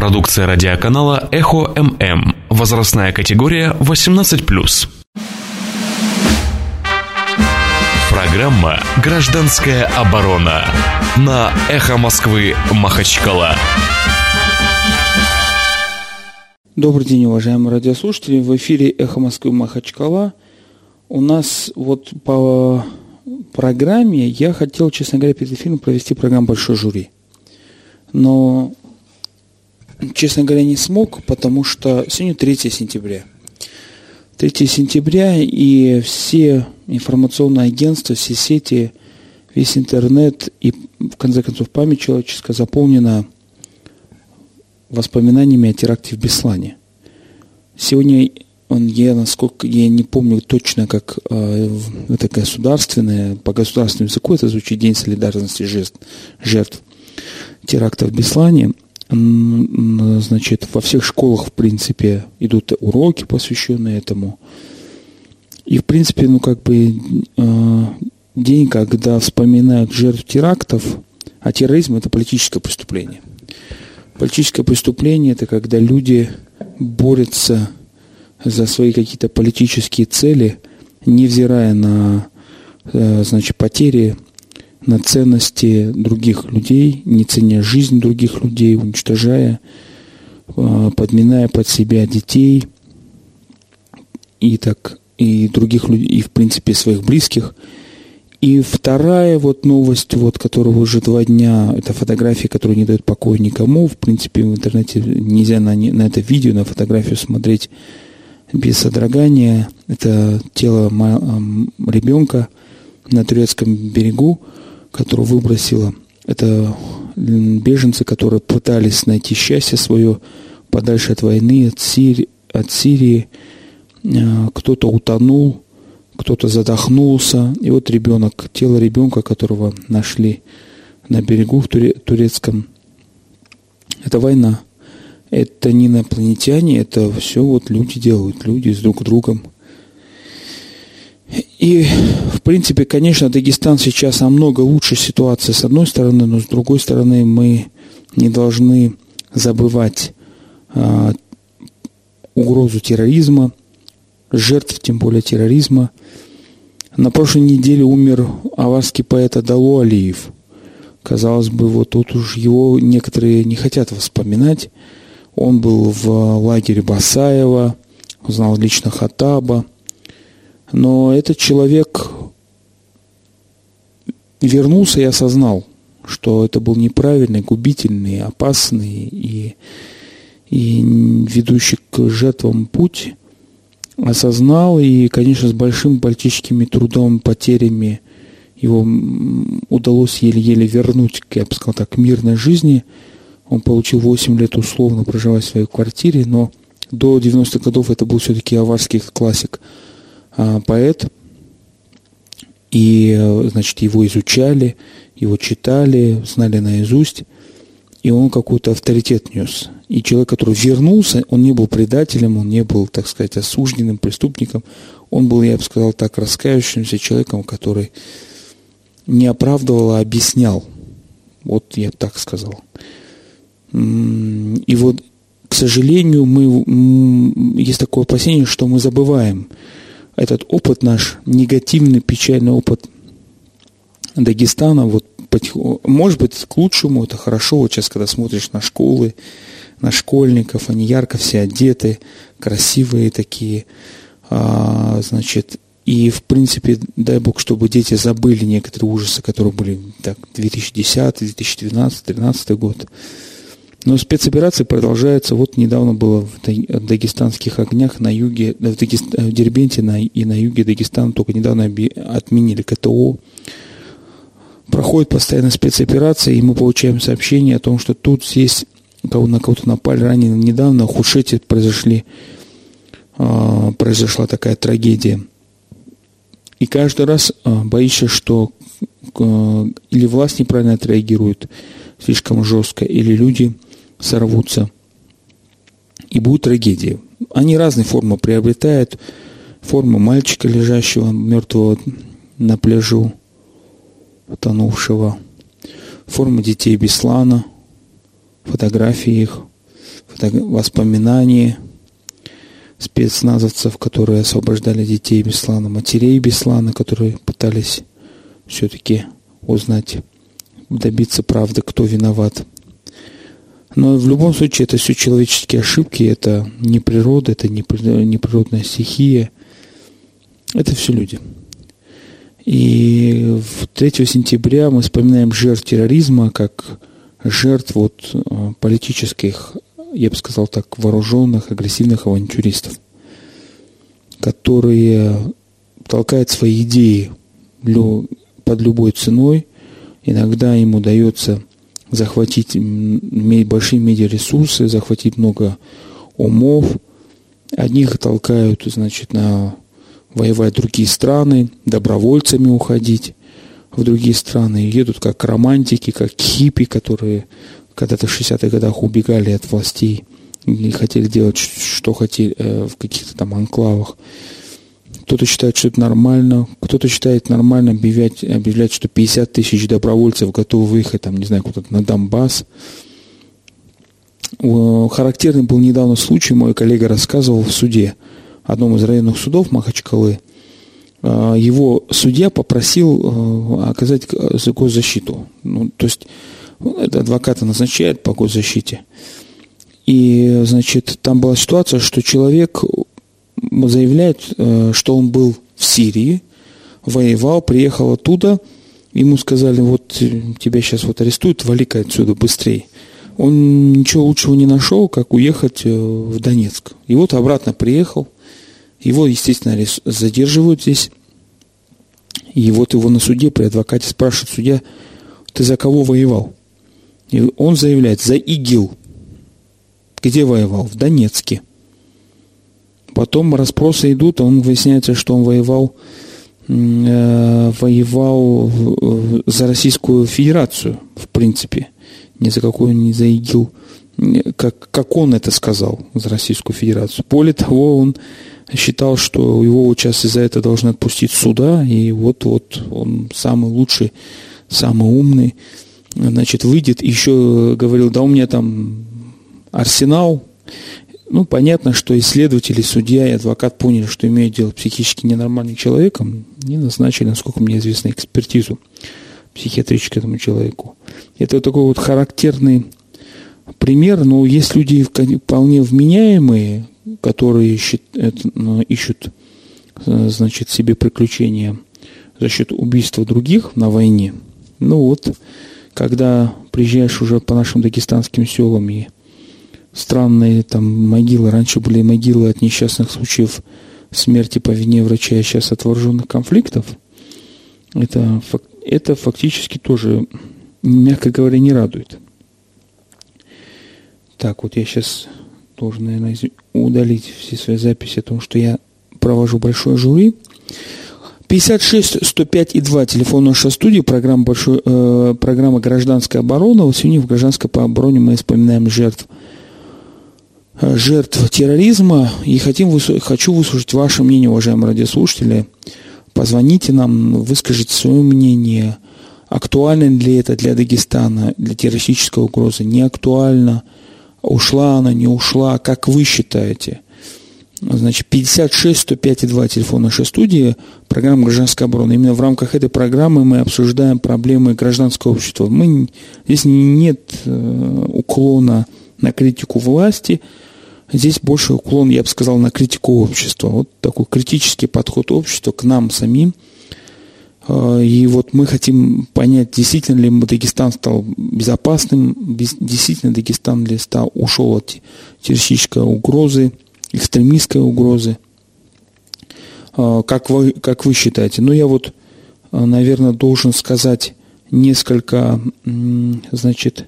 Продукция радиоканала «Эхо ММ». Возрастная категория 18+. Программа «Гражданская оборона» на «Эхо Москвы» Махачкала. Добрый день, уважаемые радиослушатели. В эфире «Эхо Москвы» Махачкала. У нас вот по программе я хотел, честно говоря, перед эфиром провести программу «Большой жюри». Но честно говоря, не смог, потому что сегодня 3 сентября. 3 сентября, и все информационные агентства, все сети, весь интернет и, в конце концов, память человеческая заполнена воспоминаниями о теракте в Беслане. Сегодня он, я, насколько я не помню точно, как э, это государственное, по государственному языку это звучит День солидарности жертв, жертв теракта в Беслане – значит, во всех школах, в принципе, идут уроки, посвященные этому. И, в принципе, ну, как бы э, день, когда вспоминают жертв терактов, а терроризм – это политическое преступление. Политическое преступление – это когда люди борются за свои какие-то политические цели, невзирая на, э, значит, потери на ценности других людей, не ценя жизнь других людей, уничтожая, а, подминая под себя детей и так и других людей, и в принципе своих близких. И вторая вот новость, вот, которая уже два дня, это фотография, которая не дает покоя никому. В принципе, в интернете нельзя на, на это видео, на фотографию смотреть без содрогания. Это тело ребенка на турецком берегу которую выбросила. Это беженцы, которые пытались найти счастье свое подальше от войны, от Сирии. От Сирии. А, кто-то утонул, кто-то задохнулся. И вот ребенок, тело ребенка, которого нашли на берегу в турецком. Это война. Это не инопланетяне, это все вот люди делают, люди с друг другом. И, в принципе, конечно, Дагестан сейчас намного лучше ситуация с одной стороны, но с другой стороны мы не должны забывать а, угрозу терроризма, жертв, тем более терроризма. На прошлой неделе умер аварский поэт Адалу Алиев. Казалось бы, вот тут уж его некоторые не хотят вспоминать. Он был в лагере Басаева, знал лично Хатаба – но этот человек вернулся и осознал, что это был неправильный, губительный, опасный и, и ведущий к жертвам путь. Осознал и, конечно, с большим политическими трудом, потерями его удалось еле-еле вернуть, я бы сказал так, к мирной жизни. Он получил 8 лет условно проживать в своей квартире, но до 90-х годов это был все-таки аварский классик – поэт, и, значит, его изучали, его читали, знали наизусть, и он какой-то авторитет нес. И человек, который вернулся, он не был предателем, он не был, так сказать, осужденным преступником, он был, я бы сказал так, раскаявшимся человеком, который не оправдывал, а объяснял. Вот я так сказал. И вот, к сожалению, мы, есть такое опасение, что мы забываем этот опыт наш, негативный, печальный опыт Дагестана, вот, может быть, к лучшему, это хорошо, вот сейчас, когда смотришь на школы, на школьников, они ярко все одеты, красивые такие, а, значит, и, в принципе, дай бог, чтобы дети забыли некоторые ужасы, которые были так, 2010, 2012, 2013 год. Но спецоперация продолжается. Вот недавно было в дагестанских огнях на юге, в, Дагест... в Дербенте на... и на юге Дагестана только недавно отменили КТО. Проходит постоянно спецоперация, и мы получаем сообщение о том, что тут здесь кого на кого-то напали ранее. Недавно в Хушете произошли, э, произошла такая трагедия. И каждый раз э, боишься, что э, или власть неправильно отреагирует слишком жестко, или люди сорвутся, и будет трагедия. Они разные формы приобретают. Форма мальчика, лежащего мертвого на пляжу, утонувшего. Форма детей Беслана, фотографии их. воспоминания спецназовцев, которые освобождали детей Беслана, матерей Беслана, которые пытались все-таки узнать, добиться правды, кто виноват. Но в любом случае это все человеческие ошибки, это не природа, это не природная стихия, это все люди. И 3 сентября мы вспоминаем жертв терроризма как жертв вот э, политических, я бы сказал так, вооруженных, агрессивных авантюристов, которые толкают свои идеи под любой ценой. Иногда им удается захватить большие медиаресурсы, захватить много умов. Одних толкают, значит, на воевать другие страны, добровольцами уходить в другие страны, едут как романтики, как хиппи, которые когда-то в 60-х годах убегали от властей и хотели делать, что хотели э, в каких-то там анклавах. Кто-то считает, что это нормально, кто-то считает нормально объявлять, объявлять, что 50 тысяч добровольцев готовы выехать, там, не знаю, куда-то на Донбасс. Характерный был недавно случай, мой коллега рассказывал в суде, одном из районных судов Махачкалы, а, его судья попросил э, оказать госзащиту. Ну, то есть ну, это адвоката назначает по госзащите. И, значит, там была ситуация, что человек заявляет, э, что он был в Сирии, воевал, приехал оттуда, ему сказали, вот э, тебя сейчас вот арестуют, вали-ка отсюда быстрее. Он ничего лучшего не нашел, как уехать в Донецк. И вот обратно приехал – его, естественно, задерживают здесь. И вот его на суде при адвокате спрашивает судья, ты за кого воевал? И он заявляет, за ИГИЛ. Где воевал? В Донецке. Потом расспросы идут, а он выясняется, что он воевал, э, воевал за Российскую Федерацию, в принципе. Ни за какую, ни за ИГИЛ. Как, как он это сказал, за Российскую Федерацию. Более того, он считал, что его сейчас из-за этого должны отпустить суда, и вот-вот он самый лучший, самый умный, значит, выйдет, еще говорил, да у меня там арсенал, ну, понятно, что исследователи, судья и адвокат поняли, что имеют дело с психически ненормальным человеком, и назначили, насколько мне известно, экспертизу психиатрическую этому человеку. Это такой вот характерный пример, но есть люди вполне вменяемые, которые ищут, ну, ищут э, значит, себе приключения за счет убийства других на войне. Ну вот, когда приезжаешь уже по нашим дагестанским селам и странные там могилы, раньше были могилы от несчастных случаев смерти по вине врача, а сейчас от вооруженных конфликтов, это, это фактически тоже, мягко говоря, не радует. Так, вот я сейчас должен, наверное, удалить все свои записи о том, что я провожу большое жюри. 56 105 и 2, телефон нашей студии, программа, большой, э, программа «Гражданская оборона». Вот сегодня в «Гражданской обороне» мы вспоминаем жертв, жертв терроризма. И хотим, хочу выслушать ваше мнение, уважаемые радиослушатели. Позвоните нам, выскажите свое мнение. Актуально ли это для Дагестана, для террористической угрозы? Не актуально – Ушла она, не ушла, как вы считаете? Значит, 56 105 2 телефон нашей студии, программа «Гражданская оборона». Именно в рамках этой программы мы обсуждаем проблемы гражданского общества. Мы, здесь нет э, уклона на критику власти, здесь больше уклон, я бы сказал, на критику общества. Вот такой критический подход общества к нам самим – а, и вот мы хотим понять, действительно ли Дагестан стал безопасным, действительно Дагестан ли стал, ушел от террористической угрозы, экстремистской угрозы. А, как вы, как вы считаете? Ну, я вот, а, наверное, должен сказать несколько, значит,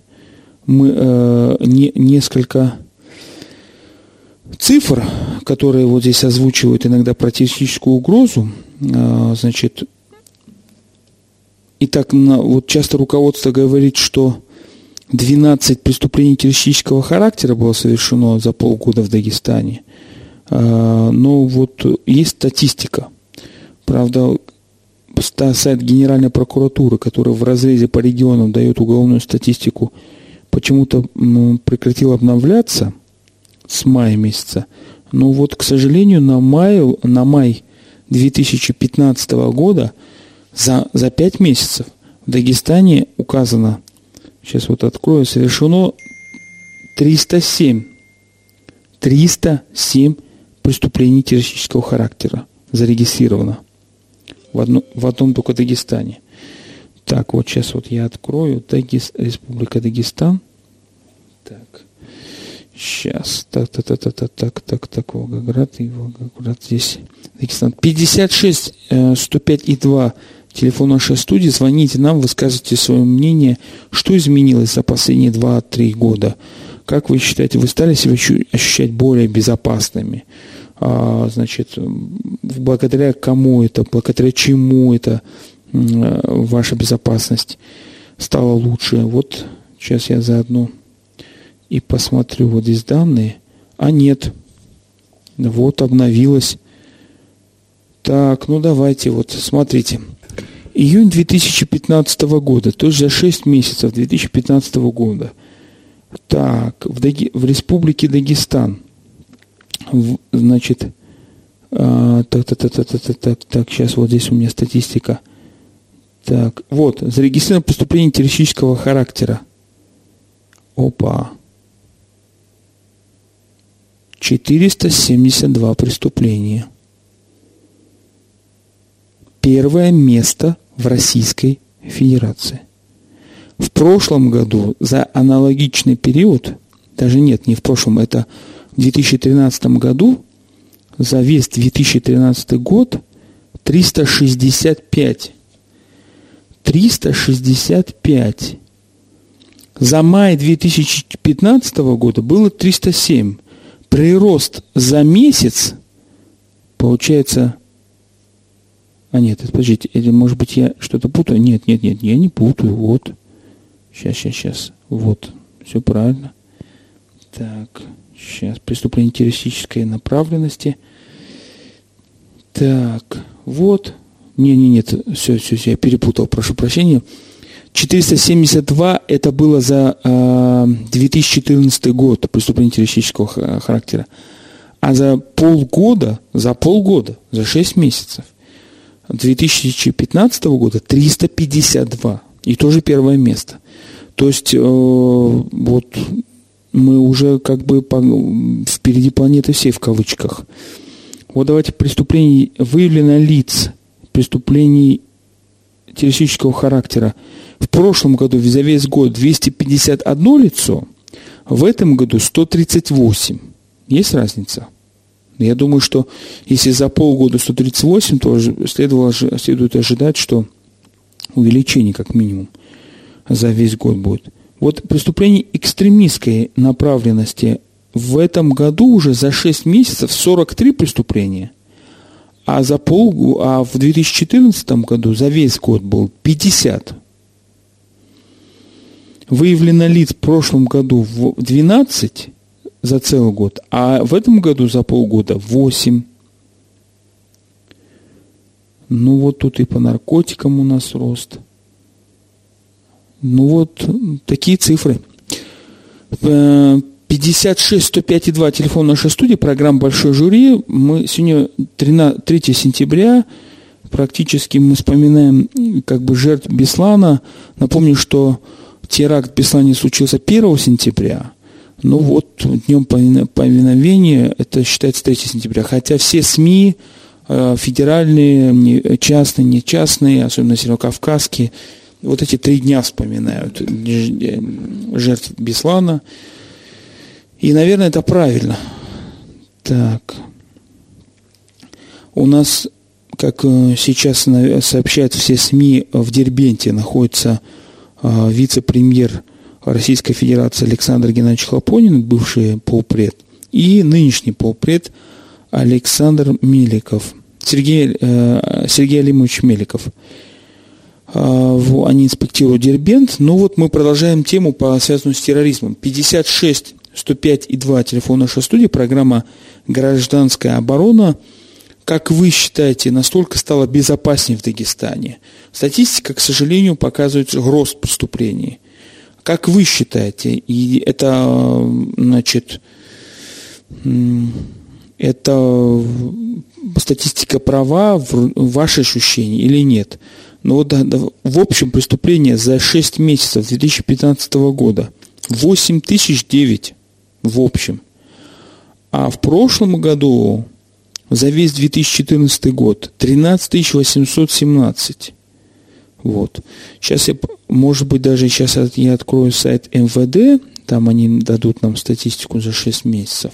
мы, не, несколько цифр, которые вот здесь озвучивают иногда про террористическую угрозу. Значит, Итак, на, вот часто руководство говорит, что 12 преступлений террористического характера было совершено за полгода в Дагестане. А, но вот есть статистика. Правда, сайт Генеральной прокуратуры, который в разрезе по регионам дает уголовную статистику, почему-то прекратил обновляться. С мая месяца. Но вот, к сожалению, на май, на май 2015 года за, за 5 месяцев в Дагестане указано, сейчас вот открою, совершено 307, 307 преступлений террористического характера зарегистрировано в, одно, в одном только Дагестане. Так, вот сейчас вот я открою. Дагес, Республика Дагестан. Так. Сейчас. Так, так, так, так, так, так, так, так, Волгоград и Волгоград здесь. Дагестан. 56 105 и 2 телефон нашей студии. Звоните нам, высказывайте свое мнение, что изменилось за последние 2-3 года. Как вы считаете, вы стали себя ощущать более безопасными? А, значит, благодаря кому это, благодаря чему это ваша безопасность стала лучше. Вот сейчас я заодно и посмотрю вот здесь данные. А нет. Вот обновилось. Так, ну давайте вот, смотрите. Июнь 2015 года, то есть за 6 месяцев 2015 года. Так, в, Даги, в Республике Дагестан, в, значит, а, так, так, так, так, так, так, так, сейчас вот здесь у меня статистика. Так, вот, зарегистрировано преступление террористического характера. Опа. 472 преступления. Первое место в Российской Федерации. В прошлом году за аналогичный период, даже нет, не в прошлом, это в 2013 году, за весь 2013 год 365. 365. За май 2015 года было 307 прирост за месяц получается... А нет, подождите, или может быть я что-то путаю? Нет, нет, нет, я не путаю. Вот. Сейчас, сейчас, сейчас. Вот. Все правильно. Так, сейчас. Преступление террористической направленности. Так, вот. Не, не, нет, все, все, все, я перепутал, прошу прощения. 472 это было за э, 2014 год преступление террористического характера. А за полгода, за полгода, за 6 месяцев 2015 года 352. И тоже первое место. То есть э, вот мы уже как бы впереди планеты всей в кавычках. Вот давайте преступлений выявлено лиц, преступлений террористического характера в прошлом году за весь год 251 лицо, в этом году 138. Есть разница? Я думаю, что если за полгода 138, то следовало, следует ожидать, что увеличение как минимум за весь год будет. Вот преступление экстремистской направленности в этом году уже за 6 месяцев 43 преступления – а за пол, а в 2014 году за весь год был 50. Выявлено лиц в прошлом году в 12 за целый год, а в этом году за полгода 8. Ну вот тут и по наркотикам у нас рост. Ну вот такие цифры. Э, 56 105 и 2 телефон нашей студии, программа «Большой жюри». Мы сегодня 13, 3 сентября, практически мы вспоминаем как бы жертв Беслана. Напомню, что теракт в Беслане случился 1 сентября. Ну вот, днем повиновения, это считается 3 сентября. Хотя все СМИ, э, федеральные, частные, не частные, особенно северокавказские, вот эти три дня вспоминают э, жертв Беслана – и, наверное, это правильно. Так. У нас, как э, сейчас сообщают все СМИ, в Дербенте находится э, вице-премьер Российской Федерации Александр Геннадьевич Хлопонин, бывший полпред, и нынешний полпред Александр Меликов, Сергей, э, Сергей Алимович Меликов. Они инспектируют Дербент. Ну вот мы продолжаем тему, по, связанную с терроризмом. 56 105 и 2 телефон нашей студии, программа «Гражданская оборона». Как вы считаете, настолько стало безопаснее в Дагестане? Статистика, к сожалению, показывает рост преступлений. Как вы считаете, и это, значит, Это статистика права, ваши ощущения или нет? Но вот в общем преступление за 6 месяцев 2015 года 8 тысяч 9 в общем. А в прошлом году за весь 2014 год 13 817. Вот. Сейчас я, может быть, даже сейчас я открою сайт МВД, там они дадут нам статистику за 6 месяцев.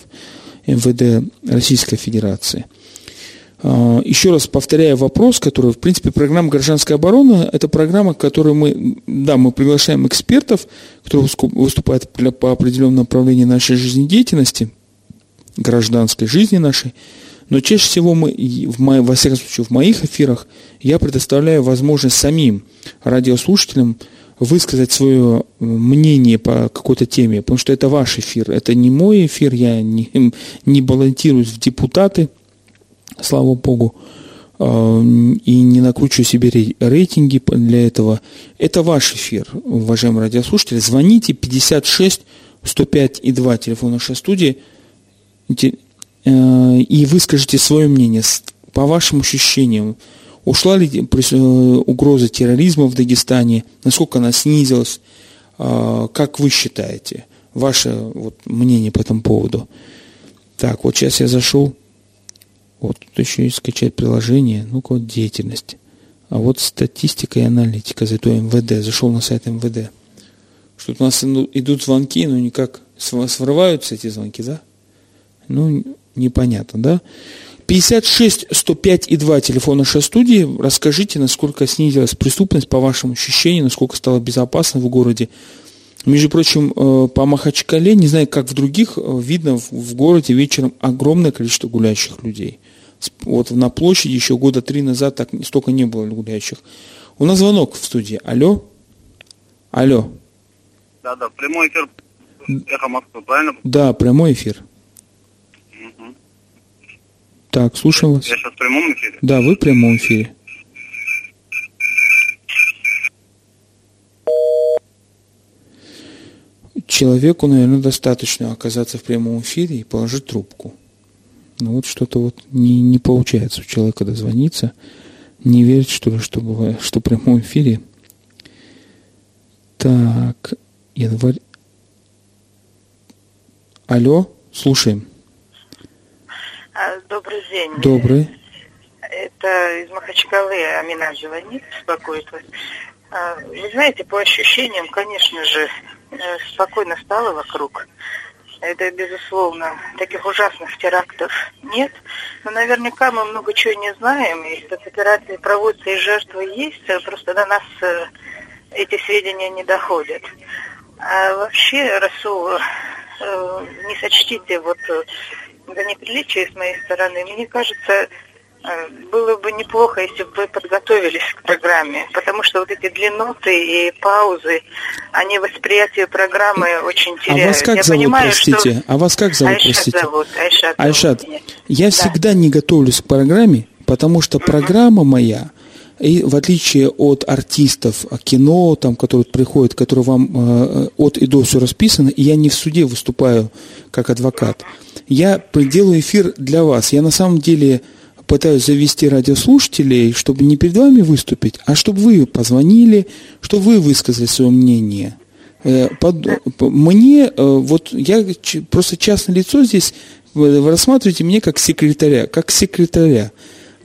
МВД Российской Федерации. А, еще раз повторяю вопрос, который, в принципе, программа «Гражданская оборона» – это программа, в которой мы, да, мы приглашаем экспертов, которые выступают по определенному направлению нашей жизнедеятельности, гражданской жизни нашей, но чаще всего мы, в мо, во всяком случае, в моих эфирах я предоставляю возможность самим радиослушателям высказать свое мнение по какой-то теме, потому что это ваш эфир, это не мой эфир, я не, не балансируюсь в депутаты, слава богу, и не накручиваю себе рейтинги для этого. Это ваш эфир, уважаемые радиослушатели. Звоните 56 105 и 2, телефон нашей студии, э, и выскажите свое мнение по вашим ощущениям. Ушла ли э, угроза терроризма в Дагестане? Насколько она снизилась? А, как вы считаете? Ваше вот, мнение по этому поводу. Так, вот сейчас я зашел. Вот тут еще есть скачать приложение. Ну-ка, вот деятельность. А вот статистика и аналитика, зато МВД. Зашел на сайт МВД. Что-то у нас идут звонки, но никак срываются эти звонки, да? Ну, непонятно, да? 56 105 и 2 телефон нашей студии. Расскажите, насколько снизилась преступность по вашим ощущениям, насколько стало безопасно в городе. Между прочим, э, по Махачкале, не знаю, как в других, э, видно в городе вечером огромное количество гуляющих людей. Вот на площади еще года три назад так столько не было гуляющих. У нас звонок в студии. Алло? Алло. Да, да, прямой эфир Эхо Москвы, правильно? Да, прямой эфир. Так, слушаем вас. Я сейчас в прямом эфире? Да, вы в прямом эфире. Человеку, наверное, достаточно оказаться в прямом эфире и положить трубку. Но вот что-то вот не, не получается у человека дозвониться. Не верить, что ли, что бывает, что в прямом эфире. Так, январь. Алло, слушаем. А, добрый день. Добрый. Это из Махачкалы Амина звонит, беспокоит вас. А, вы знаете, по ощущениям, конечно же, э, спокойно стало вокруг. Это, безусловно, таких ужасных терактов нет. Но наверняка мы много чего не знаем, и спецоперации проводятся, и жертвы есть, просто до нас э, эти сведения не доходят. А вообще, Расул, э, не сочтите вот за неприличие с моей стороны. Мне кажется, э, было бы неплохо, если бы вы подготовились к программе, потому что вот эти длинноты и паузы, они восприятие программы очень теряют. А вас как я зовут, понимаю, простите? Что... А вас как зовут, Айшат простите? зовут, Айшат. Айшат, зовут я да. всегда не готовлюсь к программе, потому что программа моя, и в отличие от артистов кино, там, которые приходят, которые вам э, от и до все расписано, и я не в суде выступаю как адвокат. Я делаю эфир для вас. Я на самом деле пытаюсь завести радиослушателей, чтобы не перед вами выступить, а чтобы вы позвонили, чтобы вы высказали свое мнение. Э, мне, э, вот я просто частное лицо здесь, вы рассматриваете меня как секретаря, как секретаря.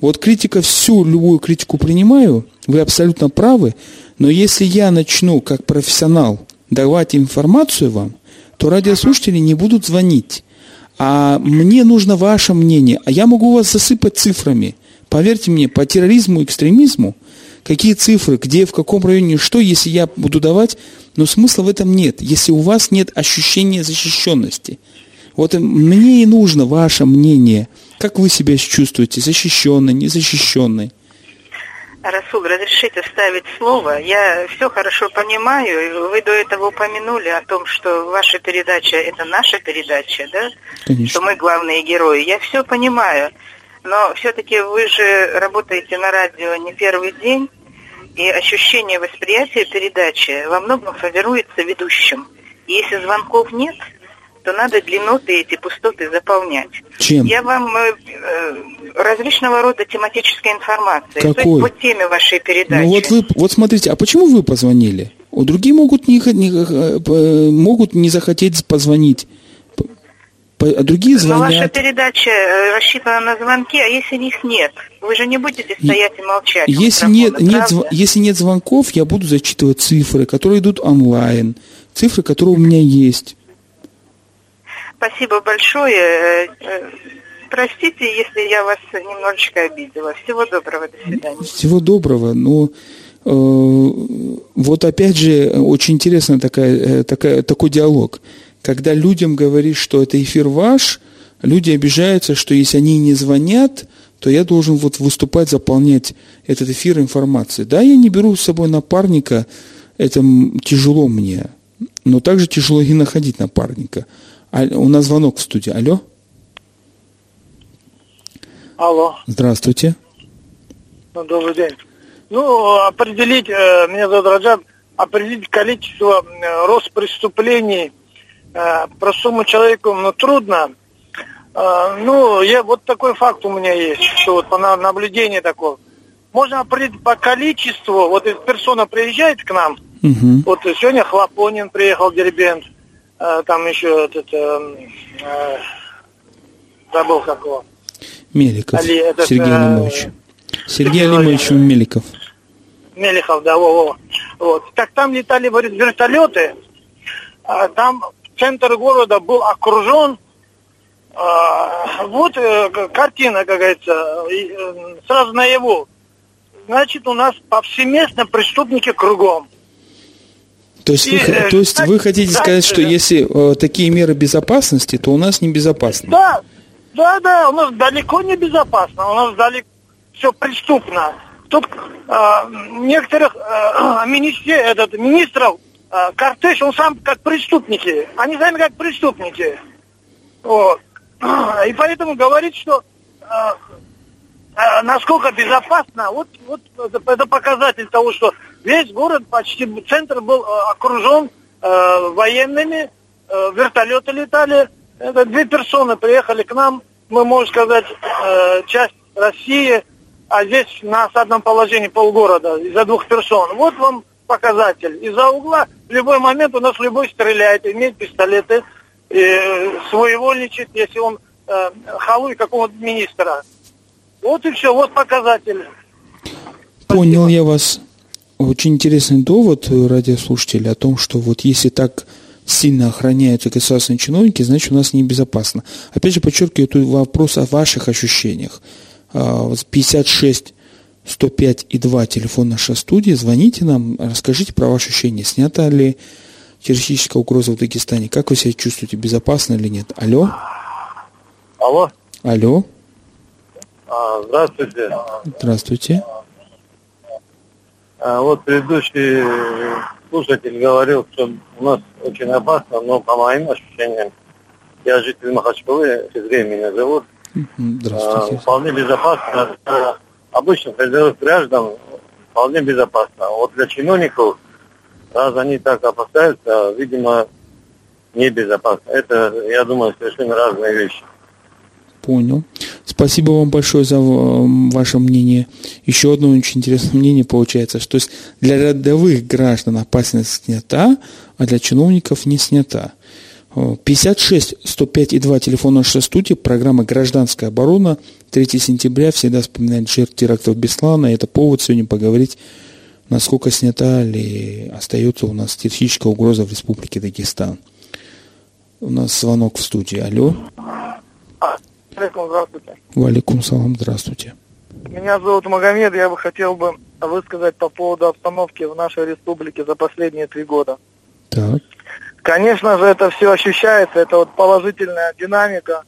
Вот критика, всю любую критику принимаю, вы абсолютно правы, но если я начну как профессионал давать информацию вам, то радиослушатели не будут звонить. А мне нужно ваше мнение. А я могу вас засыпать цифрами. Поверьте мне, по терроризму и экстремизму, какие цифры, где, в каком районе, что, если я буду давать, но смысла в этом нет, если у вас нет ощущения защищенности. Вот мне и нужно ваше мнение. Как вы себя чувствуете, защищенный, незащищенный? Расул, разрешите вставить слово. Я все хорошо понимаю. Вы до этого упомянули о том, что ваша передача – это наша передача, да? Конечно. Что мы главные герои. Я все понимаю. Но все-таки вы же работаете на радио не первый день, и ощущение восприятия передачи во многом формируется ведущим. И если звонков нет, то надо длинноты эти пустоты заполнять. Чем? Я вам э, э, различного рода тематической информации. Какой? есть по теме вашей передачи. Ну вот вы, вот смотрите, а почему вы позвонили? У другие могут не, не, э, могут не захотеть позвонить. А другие Но ваша звонят. передача э, рассчитана на звонки, а если их нет? Вы же не будете стоять и молчать. Если нет, нет, зв- если нет звонков, я буду зачитывать цифры, которые идут онлайн. Цифры, которые у меня есть. Спасибо большое. Э, э, Простите, если я вас немножечко обидела. Всего доброго, до свидания. Всего доброго. Но э, вот опять же очень интересно такая, такая, такой диалог. Когда людям говоришь, что это эфир ваш, люди обижаются, что если они не звонят, то я должен вот выступать, заполнять этот эфир информацией. Да, я не беру с собой напарника, это тяжело мне, но также тяжело и находить напарника. А, у нас звонок в студии. Алло, Алло, здравствуйте. ну, добрый день. Ну, определить, э, меня зовут Раджаб, определить количество э, рост преступлений э, простому человеку, ну, трудно. Э, ну, я, вот такой факт у меня есть, что вот по на- наблюдению такого. Можно определить по количеству, вот эта персона приезжает к нам, Мгм. вот сегодня Хлопонин приехал, Дербент, там еще этот, э, э, забыл какого. Меликов Али, этот, Сергей э, Алимович. Сергей Алимович Меликов. Мелехов, да, во, во. Вот. Так там летали, говорит, вертолеты, а там центр города был окружен, а, вот э, картина, как говорится, э, сразу на его. Значит, у нас повсеместно преступники кругом. То есть, вы, И, э, то есть вы хотите да, сказать, что да. если э, такие меры безопасности, то у нас небезопасно? Да, да, да, у нас далеко не безопасно, у нас далеко все преступно. Тут а, некоторых а, министе- этот, министров а, кортеж, он сам как преступники. Они сами как преступники. Вот. И поэтому говорить, что а, а, насколько безопасно, вот, вот это показатель того, что весь город, почти центр был а, окружен а, военными, а, вертолеты летали. Это две персоны приехали к нам, мы, можно сказать, э, часть России, а здесь на осадном положении полгорода из-за двух персон. Вот вам показатель. Из-за угла в любой момент у нас любой стреляет, имеет пистолеты, э, своевольничает, если он э, халуй какого-то министра. Вот и все, вот показатель. Понял я вас. Очень интересный довод э, радиослушателя о том, что вот если так сильно охраняются государственные чиновники, значит у нас небезопасно. Опять же подчеркиваю тут вопрос о ваших ощущениях. А, вот 56 105 и 2 телефон нашей студии. Звоните нам, расскажите про ваши ощущения. Снята ли террористическая угроза в Дагестане? Как вы себя чувствуете, безопасно или нет? Алло? Алло, Алло? а, здравствуйте. Здравствуйте. А, Вот предыдущий слушатель говорил, что у нас очень опасно, но по моим ощущениям, я житель Махачкалы, Сергей меня зовут, а, Здравствуйте. вполне безопасно. Для обычных рядовых граждан вполне безопасно. Вот для чиновников, раз они так опасаются, видимо, небезопасно. Это, я думаю, совершенно разные вещи. Понял. Спасибо вам большое за э, ваше мнение. Еще одно очень интересное мнение получается, что для рядовых граждан опасность снята, а для чиновников не снята. Э, 56 105 и 2 телефон нашей студии, программа «Гражданская оборона». 3 сентября всегда вспоминает жертв терактов Беслана. Это повод сегодня поговорить, насколько снята ли остается у нас террористическая угроза в Республике Дагестан. У нас звонок в студии. Алло. Здравствуйте. Валикум салам, здравствуйте. Меня зовут Магомед, я бы хотел бы высказать по поводу обстановки в нашей республике за последние три года. Так. Конечно же, это все ощущается, это вот положительная динамика,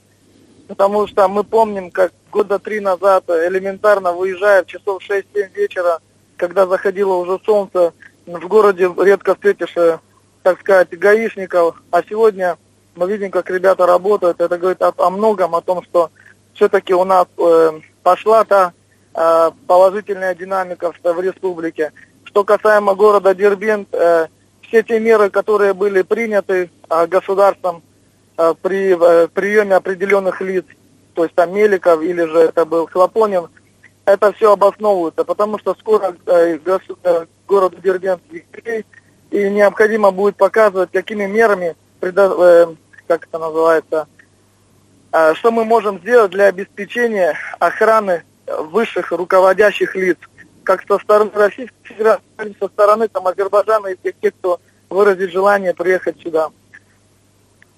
потому что мы помним, как года три назад элементарно выезжая в часов 6-7 вечера, когда заходило уже солнце, в городе редко встретишь, э, так сказать, гаишников, а сегодня мы видим, как ребята работают, это говорит о, о многом, о том, что все-таки у нас э, пошла та э, положительная динамика в, в республике. Что касаемо города Дербент, э, все те меры, которые были приняты э, государством, э, при э, приеме определенных лиц, то есть там Меликов или же это был Хлопонин, это все обосновывается, потому что скоро э, э, город Дербент и необходимо будет показывать, какими мерами, предо- э, как это называется, э, что мы можем сделать для обеспечения охраны высших руководящих лиц, как со стороны Российской Федерации, со стороны там, Азербайджана и тех, тех, кто выразит желание приехать сюда.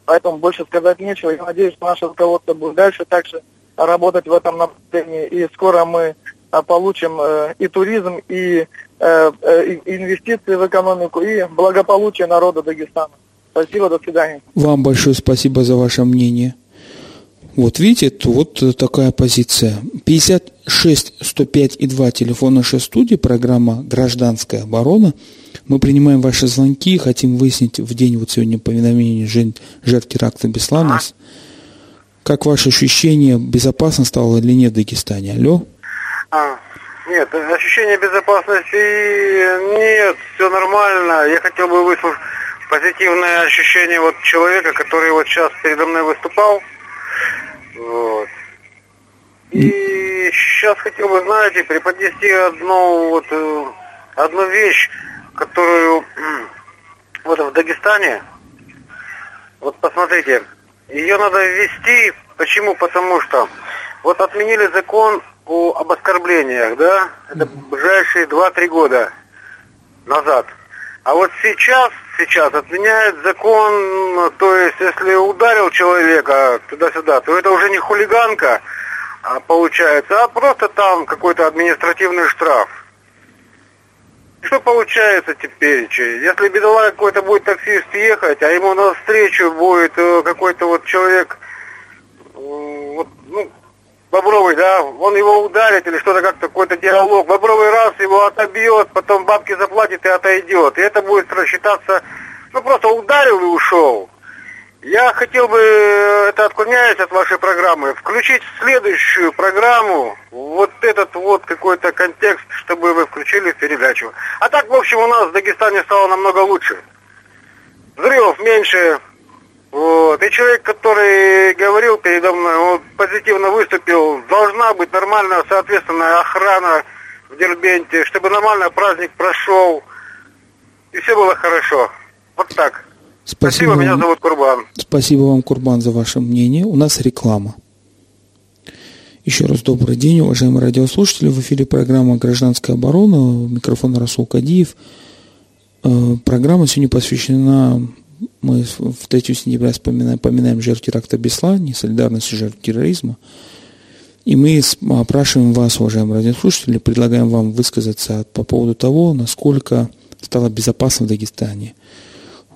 Поэтому больше сказать нечего. Я надеюсь, что наше руководство будет дальше также работать в этом направлении. И скоро мы а, получим э, и туризм, э, э, и инвестиции в экономику, и благополучие народа Дагестана. Спасибо, до свидания. Вам большое спасибо за ваше мнение. Вот видите, вот такая позиция. 56 105 и 2 телефон нашей студии, программа «Гражданская оборона». Мы принимаем ваши звонки хотим выяснить в день вот сегодня повиновения жен- жертв теракта Беслана. Как ваше ощущение, безопасно стало или нет в Дагестане? Алло? А, нет, ощущения безопасности нет, все нормально. Я хотел бы выслушать позитивное ощущение вот человека, который вот сейчас передо мной выступал. Вот. И сейчас хотел бы, знаете, преподнести одну вот э, одну вещь, которую вот в Дагестане, вот посмотрите, ее надо ввести. Почему? Потому что вот отменили закон о, об оскорблениях, да? Это ближайшие 2-3 года назад. А вот сейчас, сейчас отменяют закон, то есть если ударил человека туда-сюда, то это уже не хулиганка, а получается, а просто там какой-то административный штраф. Что получается теперь? Если бедолага какой-то будет таксист ехать, а ему навстречу будет э, какой-то вот человек, вот, ну, Бобровый, да, он его ударит или что-то как-то, какой-то диалог. Бобровый раз его отобьет, потом бабки заплатит и отойдет. И это будет рассчитаться, ну просто ударил и ушел. Я хотел бы, э, это отклоняясь от вашей программы, включить следующую программу вот этот вот какой-то контекст, чтобы вы включили передачу. А так, в общем, у нас в Дагестане стало намного лучше. Взрывов меньше, вот. И человек, который говорил передо мной, он позитивно выступил. Должна быть нормальная, соответственная охрана в Дербенте, чтобы нормально праздник прошел. И все было хорошо. Вот так. Спасибо, меня вам. зовут Курбан. Спасибо вам, Курбан, за ваше мнение. У нас реклама. Еще раз добрый день, уважаемые радиослушатели. В эфире программа «Гражданская оборона». У микрофона Расул Кадиев. Э, Программа сегодня посвящена... Мы в 3 сентября вспоминаем, поминаем жертв теракта Беслане, солидарность жертв терроризма. И мы опрашиваем вас, уважаемые радиослушатели, предлагаем вам высказаться по поводу того, насколько стало безопасно в Дагестане.